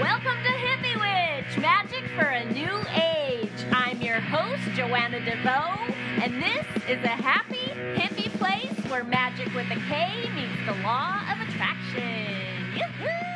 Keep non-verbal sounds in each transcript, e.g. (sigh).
Welcome to Hippie Witch, magic for a new age. I'm your host, Joanna DeVoe, and this is a happy, hippie place where magic with a K meets the law of attraction. Yoo-hoo!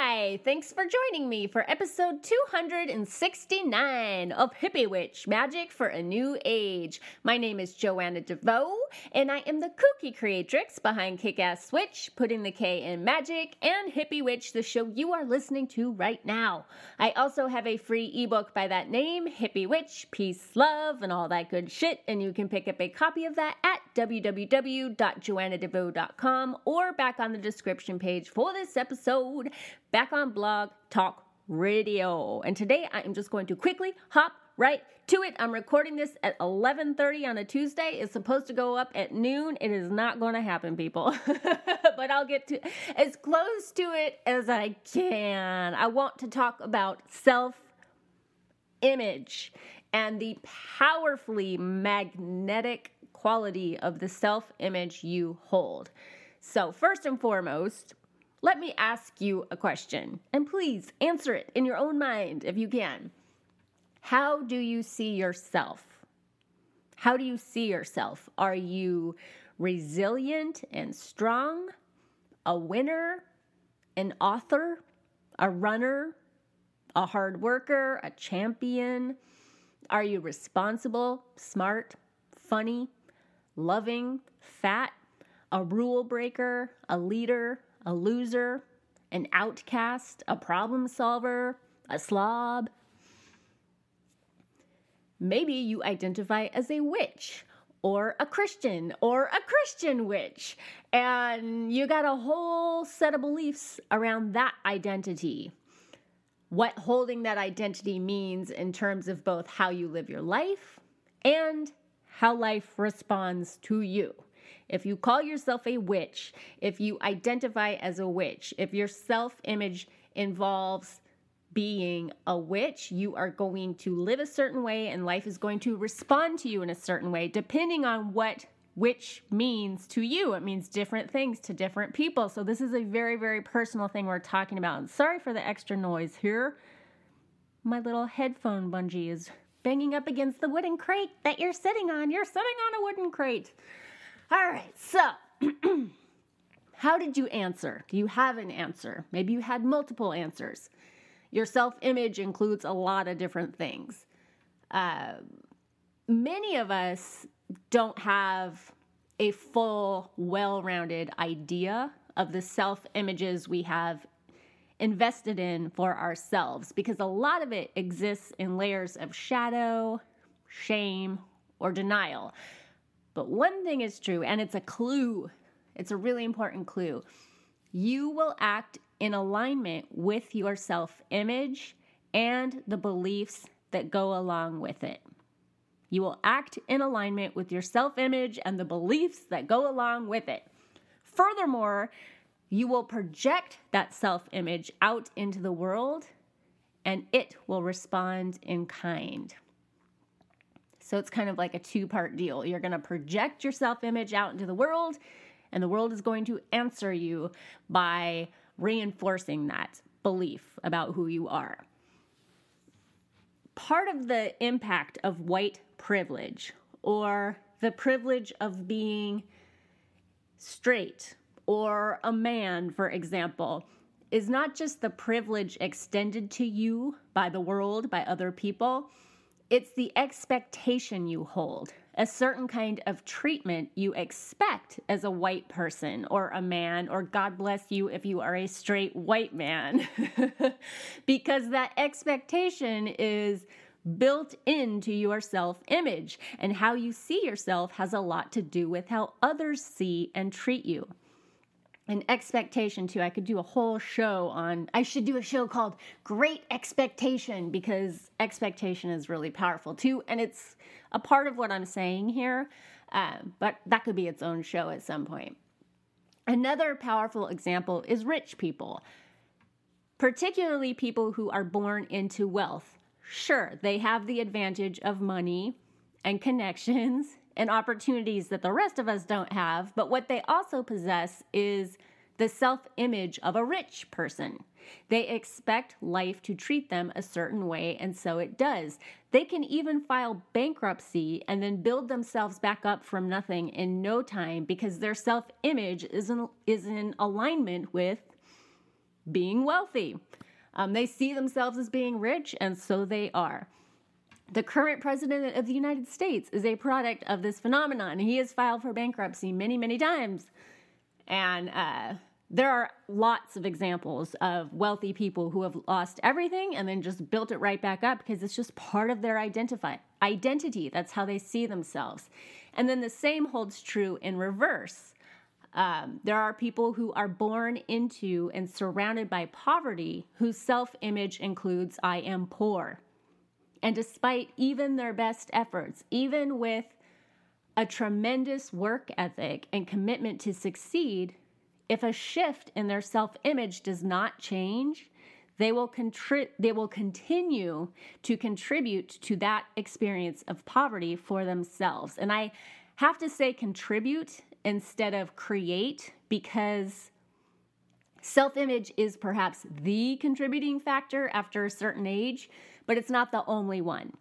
Hi, thanks for joining me for episode 269 of Hippie Witch Magic for a New Age. My name is Joanna DeVoe, and I am the kooky creatrix behind Kick Ass Witch, putting the K in magic, and Hippie Witch, the show you are listening to right now. I also have a free ebook by that name, Hippie Witch, Peace, Love, and all that good shit, and you can pick up a copy of that at www.joannadevoe.com or back on the description page for this episode back on Blog Talk Radio. And today I am just going to quickly hop right to it. I'm recording this at 11:30 on a Tuesday. It's supposed to go up at noon. It is not going to happen, people. (laughs) but I'll get to as close to it as I can. I want to talk about self image and the powerfully magnetic quality of the self image you hold. So, first and foremost, let me ask you a question, and please answer it in your own mind if you can. How do you see yourself? How do you see yourself? Are you resilient and strong, a winner, an author, a runner, a hard worker, a champion? Are you responsible, smart, funny, loving, fat, a rule breaker, a leader, a loser, an outcast, a problem solver, a slob. Maybe you identify as a witch or a Christian or a Christian witch, and you got a whole set of beliefs around that identity. What holding that identity means in terms of both how you live your life and how life responds to you. If you call yourself a witch, if you identify as a witch, if your self image involves being a witch, you are going to live a certain way and life is going to respond to you in a certain way, depending on what witch means to you. It means different things to different people. So, this is a very, very personal thing we're talking about. And sorry for the extra noise here. My little headphone bungee is banging up against the wooden crate that you're sitting on. You're sitting on a wooden crate. All right, so (clears throat) how did you answer? Do you have an answer? Maybe you had multiple answers. Your self image includes a lot of different things. Uh, many of us don't have a full, well rounded idea of the self images we have invested in for ourselves because a lot of it exists in layers of shadow, shame, or denial. But one thing is true, and it's a clue, it's a really important clue. You will act in alignment with your self image and the beliefs that go along with it. You will act in alignment with your self image and the beliefs that go along with it. Furthermore, you will project that self image out into the world and it will respond in kind. So it's kind of like a two part deal. You're going to project your self image out into the world, and the world is going to answer you by reinforcing that belief about who you are. Part of the impact of white privilege or the privilege of being straight or a man, for example, is not just the privilege extended to you by the world, by other people it's the expectation you hold, a certain kind of treatment you expect as a white person or a man, or God bless you if you are a straight white man. (laughs) because that expectation is built into your self image, and how you see yourself has a lot to do with how others see and treat you an expectation too. I could do a whole show on, I should do a show called Great Expectation because expectation is really powerful too. And it's a part of what I'm saying here, uh, but that could be its own show at some point. Another powerful example is rich people, particularly people who are born into wealth. Sure, they have the advantage of money and connections and opportunities that the rest of us don't have. But what they also possess is the self image of a rich person. They expect life to treat them a certain way, and so it does. They can even file bankruptcy and then build themselves back up from nothing in no time because their self image is in, is in alignment with being wealthy. Um, they see themselves as being rich, and so they are. The current president of the United States is a product of this phenomenon. He has filed for bankruptcy many, many times. And uh, there are lots of examples of wealthy people who have lost everything and then just built it right back up because it's just part of their identify identity. That's how they see themselves. And then the same holds true in reverse. Um, there are people who are born into and surrounded by poverty whose self image includes, I am poor. And despite even their best efforts, even with a tremendous work ethic and commitment to succeed, if a shift in their self image does not change, they will, contri- they will continue to contribute to that experience of poverty for themselves. And I have to say contribute instead of create because self image is perhaps the contributing factor after a certain age, but it's not the only one.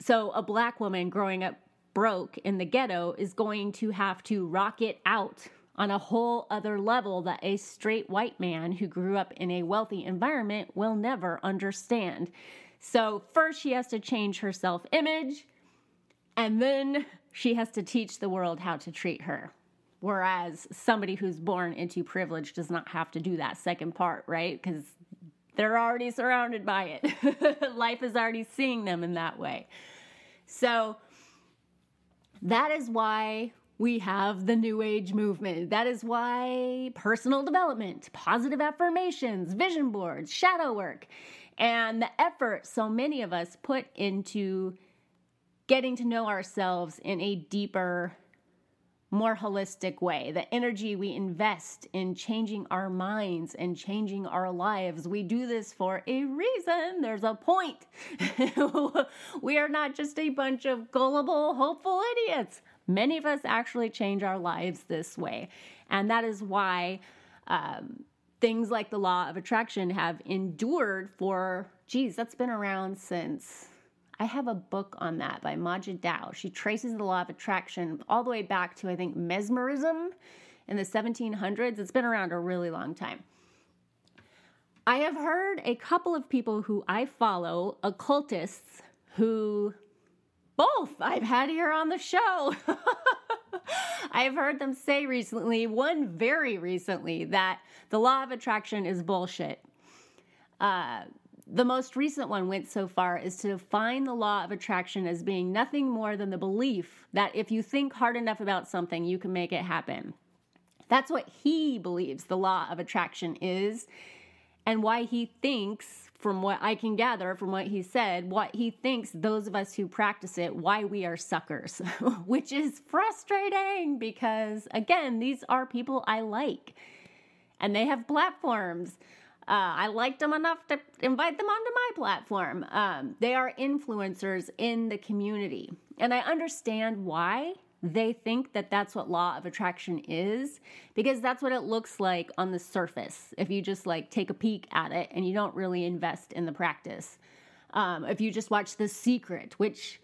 So, a black woman growing up broke in the ghetto is going to have to rock it out on a whole other level that a straight white man who grew up in a wealthy environment will never understand. So, first, she has to change her self image, and then she has to teach the world how to treat her. Whereas somebody who's born into privilege does not have to do that second part, right? Because they're already surrounded by it. (laughs) Life is already seeing them in that way. So, that is why we have the New Age movement. That is why personal development, positive affirmations, vision boards, shadow work, and the effort so many of us put into getting to know ourselves in a deeper, more holistic way. The energy we invest in changing our minds and changing our lives. We do this for a reason. There's a point. (laughs) we are not just a bunch of gullible, hopeful idiots. Many of us actually change our lives this way. And that is why um, things like the law of attraction have endured for, geez, that's been around since. I have a book on that by Majid Dao. She traces the law of attraction all the way back to, I think, mesmerism in the 1700s. It's been around a really long time. I have heard a couple of people who I follow, occultists, who both I've had here on the show. (laughs) I've heard them say recently, one very recently, that the law of attraction is bullshit. Uh, the most recent one went so far as to define the law of attraction as being nothing more than the belief that if you think hard enough about something, you can make it happen. That's what he believes the law of attraction is, and why he thinks from what I can gather from what he said, what he thinks those of us who practice it, why we are suckers, (laughs) which is frustrating because, again, these are people I like and they have platforms. Uh, I liked them enough to invite them onto my platform. Um, they are influencers in the community. And I understand why they think that that's what law of attraction is because that's what it looks like on the surface if you just like take a peek at it and you don't really invest in the practice um, if you just watch the secret which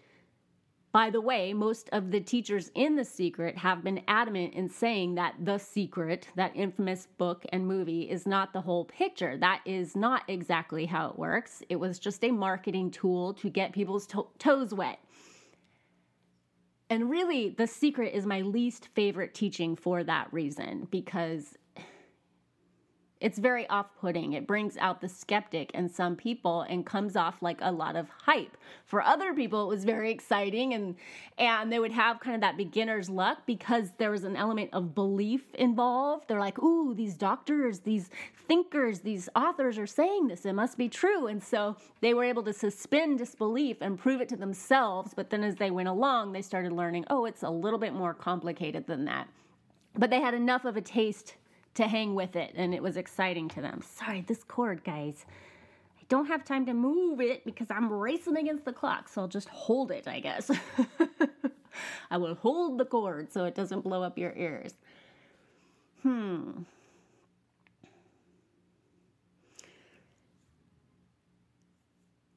by the way most of the teachers in the secret have been adamant in saying that the secret that infamous book and movie is not the whole picture. That is not exactly how it works. It was just a marketing tool to get people's to- toes wet. And really, The Secret is my least favorite teaching for that reason because it's very off putting. It brings out the skeptic in some people and comes off like a lot of hype. For other people, it was very exciting and and they would have kind of that beginner's luck because there was an element of belief involved. They're like, ooh, these doctors, these thinkers, these authors are saying this. It must be true. And so they were able to suspend disbelief and prove it to themselves. But then as they went along, they started learning, oh, it's a little bit more complicated than that. But they had enough of a taste to hang with it, and it was exciting to them. Sorry, this cord, guys. I don't have time to move it because I'm racing against the clock, so I'll just hold it, I guess. (laughs) I will hold the cord so it doesn't blow up your ears. Hmm.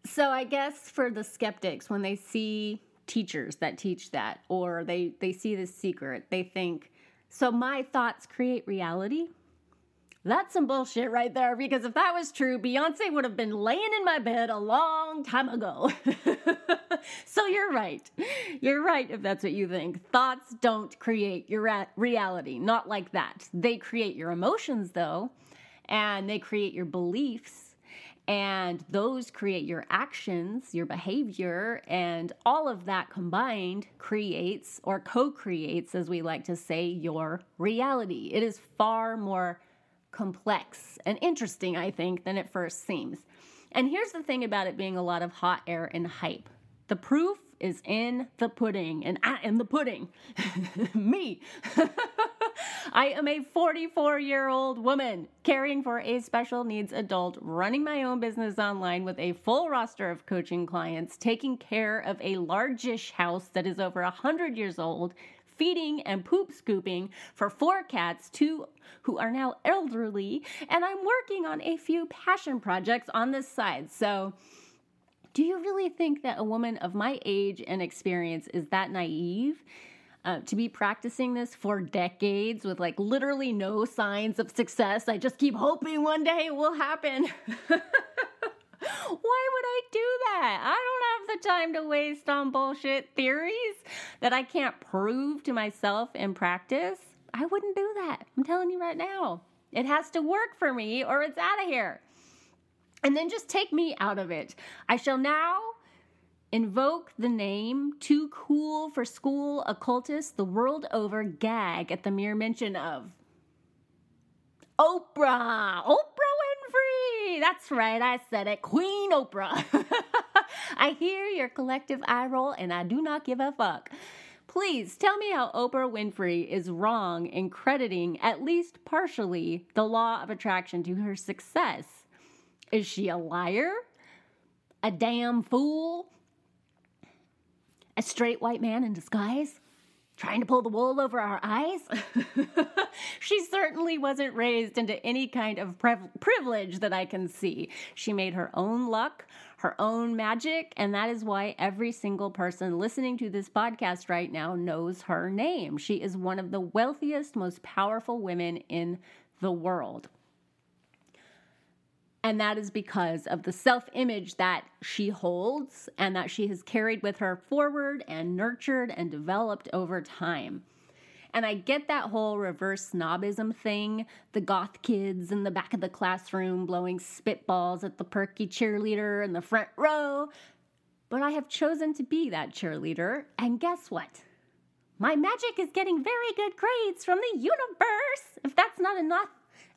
So I guess for the skeptics, when they see teachers that teach that, or they, they see this secret, they think, so my thoughts create reality? That's some bullshit right there because if that was true, Beyonce would have been laying in my bed a long time ago. (laughs) so you're right. You're right if that's what you think. Thoughts don't create your reality, not like that. They create your emotions though, and they create your beliefs, and those create your actions, your behavior, and all of that combined creates or co creates, as we like to say, your reality. It is far more complex and interesting, I think, than it first seems. And here's the thing about it being a lot of hot air and hype the proof is in the pudding, and I am the pudding. (laughs) Me. (laughs) I am a 44 year old woman caring for a special needs adult, running my own business online with a full roster of coaching clients, taking care of a largish house that is over 100 years old, feeding and poop scooping for four cats, two who are now elderly, and I'm working on a few passion projects on this side. So, do you really think that a woman of my age and experience is that naive? Uh, to be practicing this for decades with like literally no signs of success. I just keep hoping one day it will happen. (laughs) Why would I do that? I don't have the time to waste on bullshit theories that I can't prove to myself in practice. I wouldn't do that. I'm telling you right now. It has to work for me or it's out of here. And then just take me out of it. I shall now invoke the name too cool for school occultists the world over gag at the mere mention of Oprah. Oprah Winfrey. That's right, I said it. Queen Oprah. (laughs) I hear your collective eye roll and I do not give a fuck. Please tell me how Oprah Winfrey is wrong in crediting, at least partially, the law of attraction to her success. Is she a liar? A damn fool? A straight white man in disguise? trying to pull the wool over our eyes? (laughs) she certainly wasn't raised into any kind of privilege that I can see. She made her own luck, her own magic, and that is why every single person listening to this podcast right now knows her name. She is one of the wealthiest, most powerful women in the world. And that is because of the self image that she holds and that she has carried with her forward and nurtured and developed over time. And I get that whole reverse snobism thing the goth kids in the back of the classroom blowing spitballs at the perky cheerleader in the front row. But I have chosen to be that cheerleader. And guess what? My magic is getting very good grades from the universe. If that's not enough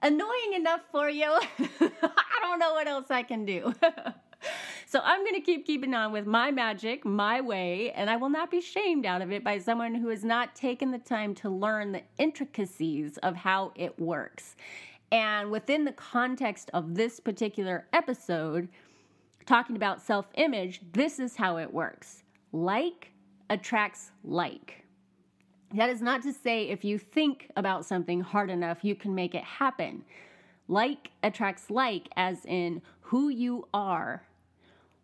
annoying enough for you. (laughs) I don't know what else I can do. (laughs) so I'm going to keep keeping on with my magic, my way, and I will not be shamed out of it by someone who has not taken the time to learn the intricacies of how it works. And within the context of this particular episode, talking about self image, this is how it works like attracts like. That is not to say if you think about something hard enough, you can make it happen. Like attracts like, as in who you are,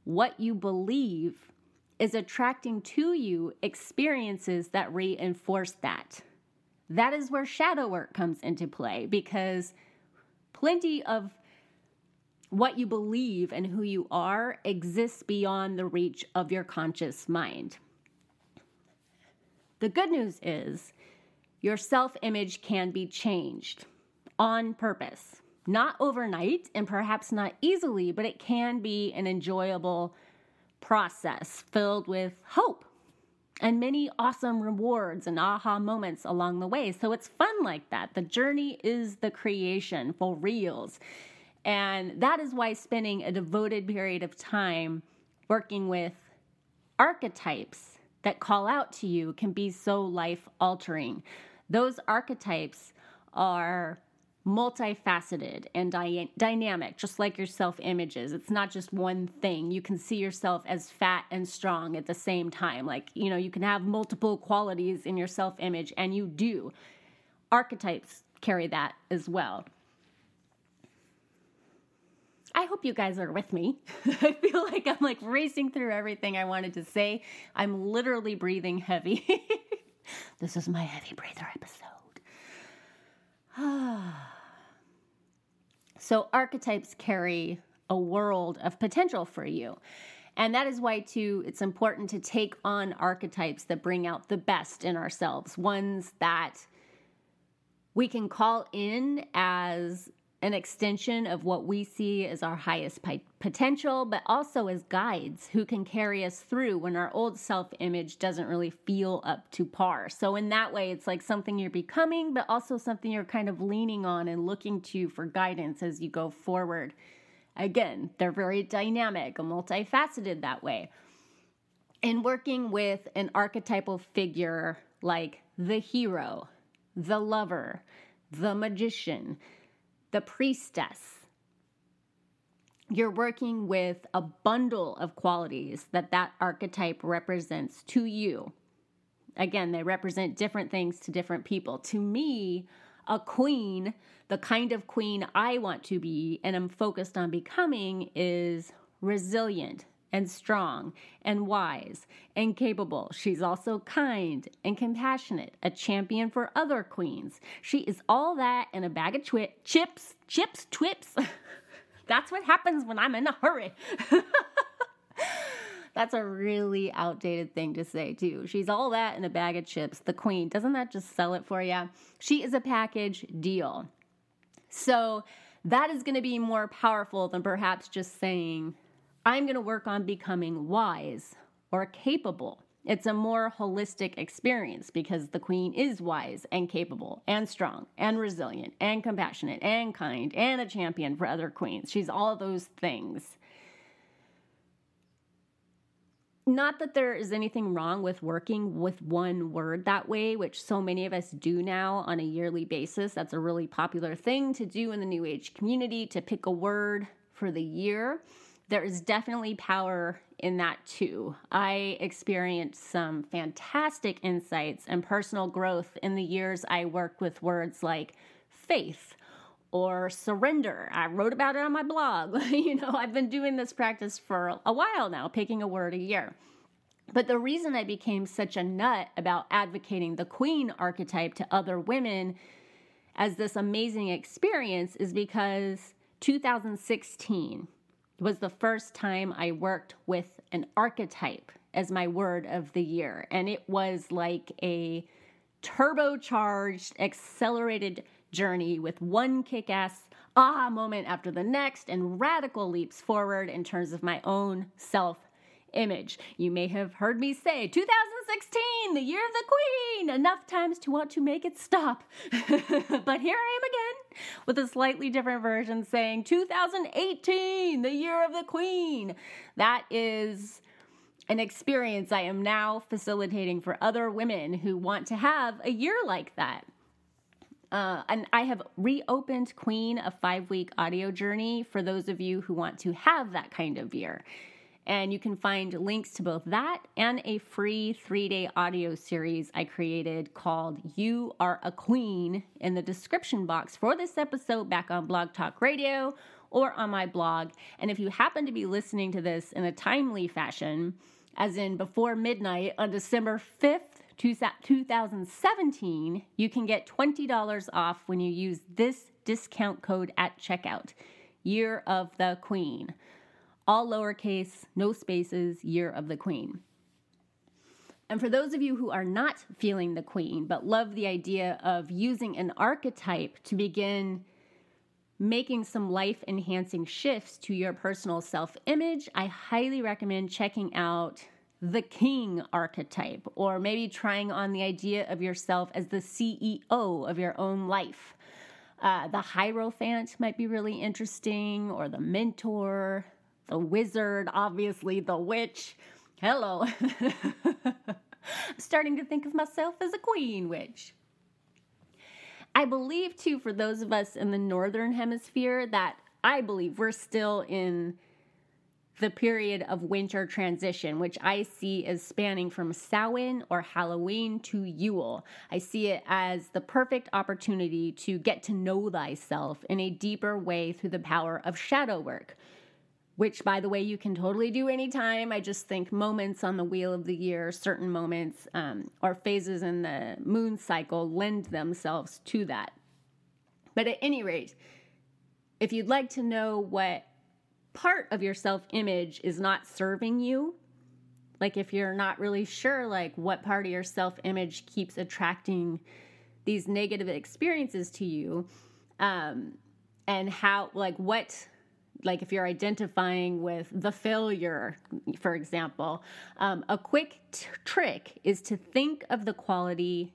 what you believe is attracting to you experiences that reinforce that. That is where shadow work comes into play because plenty of what you believe and who you are exists beyond the reach of your conscious mind. The good news is your self image can be changed on purpose. Not overnight and perhaps not easily, but it can be an enjoyable process filled with hope and many awesome rewards and aha moments along the way. So it's fun like that. The journey is the creation for reals. And that is why spending a devoted period of time working with archetypes that call out to you can be so life altering. Those archetypes are multifaceted and dy- dynamic, just like your self images. It's not just one thing. You can see yourself as fat and strong at the same time. Like, you know, you can have multiple qualities in your self image, and you do. Archetypes carry that as well. Hope you guys are with me. (laughs) I feel like I'm like racing through everything I wanted to say. I'm literally breathing heavy. (laughs) this is my heavy breather episode. (sighs) so, archetypes carry a world of potential for you. And that is why, too, it's important to take on archetypes that bring out the best in ourselves, ones that we can call in as an extension of what we see as our highest potential, but also as guides who can carry us through when our old self image doesn't really feel up to par. So, in that way, it's like something you're becoming, but also something you're kind of leaning on and looking to for guidance as you go forward. Again, they're very dynamic and multifaceted that way. In working with an archetypal figure like the hero, the lover, the magician, the priestess. You're working with a bundle of qualities that that archetype represents to you. Again, they represent different things to different people. To me, a queen, the kind of queen I want to be and I'm focused on becoming, is resilient, and strong and wise and capable. She's also kind and compassionate, a champion for other queens. She is all that in a bag of twi- chips, chips, twips. (laughs) That's what happens when I'm in a hurry. (laughs) That's a really outdated thing to say, too. She's all that in a bag of chips. The queen. Doesn't that just sell it for you? She is a package deal. So that is going to be more powerful than perhaps just saying, I'm going to work on becoming wise or capable. It's a more holistic experience because the queen is wise and capable and strong and resilient and compassionate and kind and a champion for other queens. She's all those things. Not that there is anything wrong with working with one word that way, which so many of us do now on a yearly basis. That's a really popular thing to do in the New Age community to pick a word for the year there is definitely power in that too. I experienced some fantastic insights and personal growth in the years I worked with words like faith or surrender. I wrote about it on my blog. (laughs) you know, I've been doing this practice for a while now, picking a word a year. But the reason I became such a nut about advocating the queen archetype to other women as this amazing experience is because 2016 was the first time I worked with an archetype as my word of the year. And it was like a turbocharged, accelerated journey with one kick ass aha moment after the next and radical leaps forward in terms of my own self image. You may have heard me say 2016, the year of the queen, enough times to want to make it stop. (laughs) but here I am again with a slightly different version saying 2018, the year of the queen. That is an experience I am now facilitating for other women who want to have a year like that. Uh, and I have reopened Queen a five week audio journey for those of you who want to have that kind of year. And you can find links to both that and a free three day audio series I created called You Are a Queen in the description box for this episode back on Blog Talk Radio or on my blog. And if you happen to be listening to this in a timely fashion, as in before midnight on December 5th, 2017, you can get $20 off when you use this discount code at checkout Year of the Queen all lowercase, no spaces, year of the queen. And for those of you who are not feeling the queen, but love the idea of using an archetype to begin making some life enhancing shifts to your personal self image, I highly recommend checking out the king archetype, or maybe trying on the idea of yourself as the CEO of your own life. Uh, the Hierophant might be really interesting, or the mentor, the wizard, obviously, the witch. Hello. (laughs) Starting to think of myself as a queen witch. I believe, too, for those of us in the northern hemisphere, that I believe we're still in the period of winter transition, which I see as spanning from Samhain or Halloween to Yule. I see it as the perfect opportunity to get to know thyself in a deeper way through the power of shadow work, which, by the way, you can totally do anytime. I just think moments on the wheel of the year, certain moments um, or phases in the moon cycle lend themselves to that. But at any rate, if you'd like to know what part of your self image is not serving you, like if you're not really sure like what part of your self image keeps attracting these negative experiences to you um and how like what like if you're identifying with the failure for example um, a quick t- trick is to think of the quality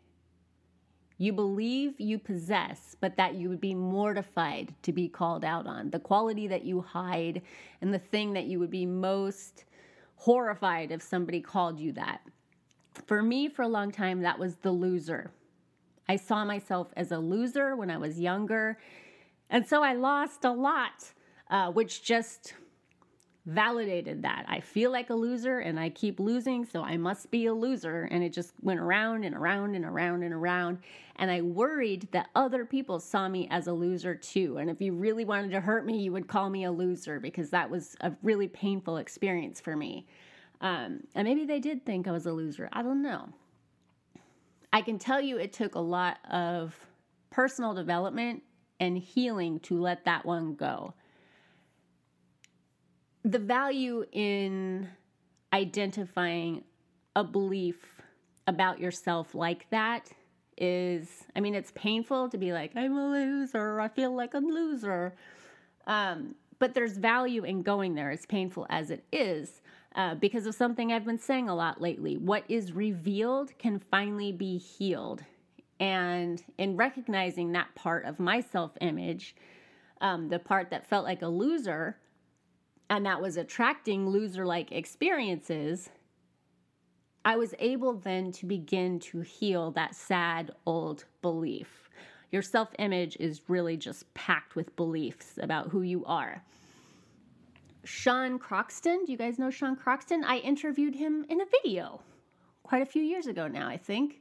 you believe you possess, but that you would be mortified to be called out on. The quality that you hide and the thing that you would be most horrified if somebody called you that. For me, for a long time, that was the loser. I saw myself as a loser when I was younger. And so I lost a lot, uh, which just validated that. I feel like a loser and I keep losing, so I must be a loser. And it just went around and around and around and around. And I worried that other people saw me as a loser too. And if you really wanted to hurt me, you would call me a loser because that was a really painful experience for me. Um, and maybe they did think I was a loser. I don't know. I can tell you it took a lot of personal development and healing to let that one go the value in identifying a belief about yourself like that is I mean, it's painful to be like, I'm a loser, I feel like a loser. Um, but there's value in going there, as painful as it is, uh, because of something I've been saying a lot lately. What is revealed can finally be healed. And in recognizing that part of my self image, um, the part that felt like a loser, and that was attracting loser like experiences, I was able then to begin to heal that sad old belief. Your self image is really just packed with beliefs about who you are. Sean Croxton, do you guys know Sean Croxton? I interviewed him in a video quite a few years ago now, I think.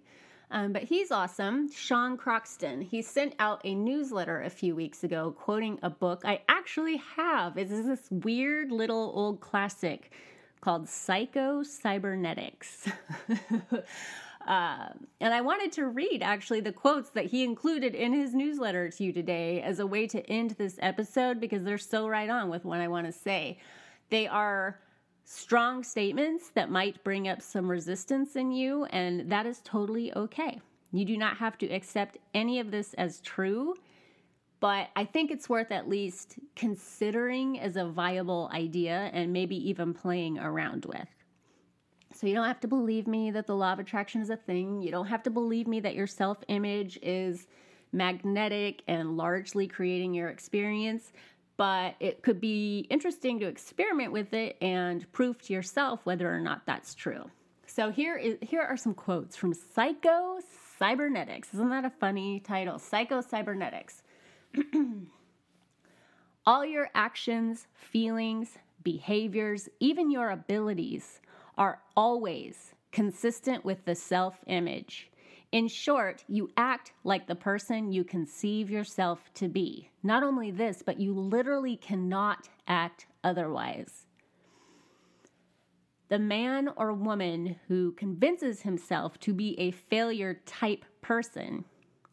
Um, but he's awesome. Sean Croxton. He sent out a newsletter a few weeks ago quoting a book I actually have. It's this weird little old classic called Psycho Cybernetics. (laughs) Uh, and I wanted to read actually the quotes that he included in his newsletter to you today as a way to end this episode because they're so right on with what I want to say. They are strong statements that might bring up some resistance in you, and that is totally okay. You do not have to accept any of this as true, but I think it's worth at least considering as a viable idea and maybe even playing around with. So, you don't have to believe me that the law of attraction is a thing. You don't have to believe me that your self image is magnetic and largely creating your experience but it could be interesting to experiment with it and prove to yourself whether or not that's true. So here is here are some quotes from Psycho Cybernetics. Isn't that a funny title? Psycho Cybernetics. (clears throat) All your actions, feelings, behaviors, even your abilities are always consistent with the self image. In short, you act like the person you conceive yourself to be. Not only this, but you literally cannot act otherwise. The man or woman who convinces himself to be a failure type person.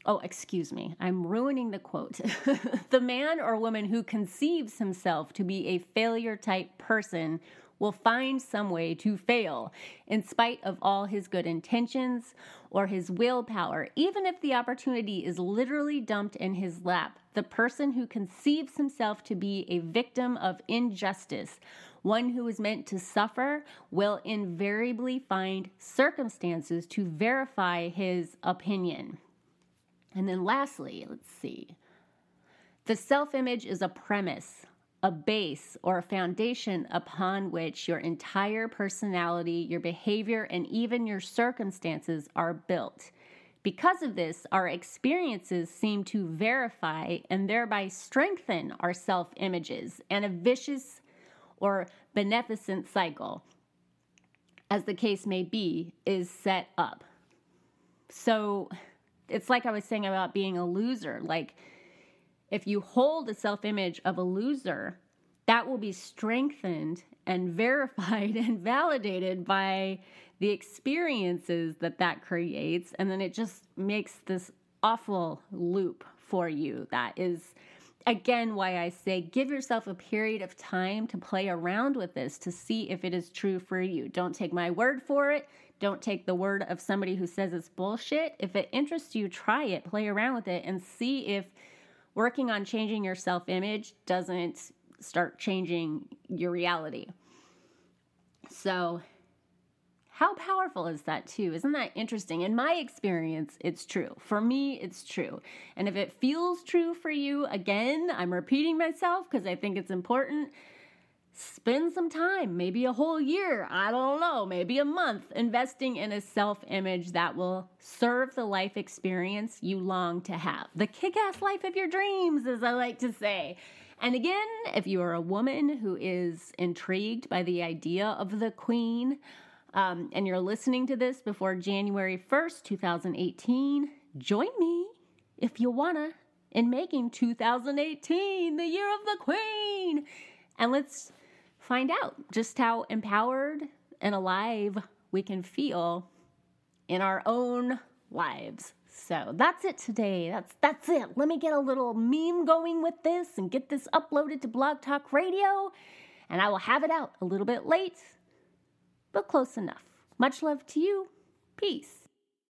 Oh, excuse me, I'm ruining the quote. (laughs) the man or woman who conceives himself to be a failure type person will find some way to fail, in spite of all his good intentions or his willpower, even if the opportunity is literally dumped in his lap. The person who conceives himself to be a victim of injustice, one who is meant to suffer, will invariably find circumstances to verify his opinion. And then, lastly, let's see. The self image is a premise, a base or a foundation upon which your entire personality, your behavior, and even your circumstances are built. Because of this, our experiences seem to verify and thereby strengthen our self images, and a vicious or beneficent cycle, as the case may be, is set up. So it's like I was saying about being a loser. Like, if you hold a self image of a loser, that will be strengthened and (laughs) verified and validated by the experiences that that creates. And then it just makes this awful loop for you that is again why I say give yourself a period of time to play around with this to see if it is true for you. Don't take my word for it. Don't take the word of somebody who says it's bullshit. If it interests you, try it, play around with it, and see if working on changing your self image doesn't start changing your reality. So, how powerful is that, too? Isn't that interesting? In my experience, it's true. For me, it's true. And if it feels true for you, again, I'm repeating myself because I think it's important. Spend some time, maybe a whole year, I don't know, maybe a month, investing in a self image that will serve the life experience you long to have. The kick ass life of your dreams, as I like to say. And again, if you are a woman who is intrigued by the idea of the queen, um, and you're listening to this before January 1st, 2018, join me if you wanna in making 2018 the year of the queen. And let's find out just how empowered and alive we can feel in our own lives. So that's it today. That's that's it. Let me get a little meme going with this and get this uploaded to Blog Talk Radio, and I will have it out a little bit late but close enough. Much love to you. Peace.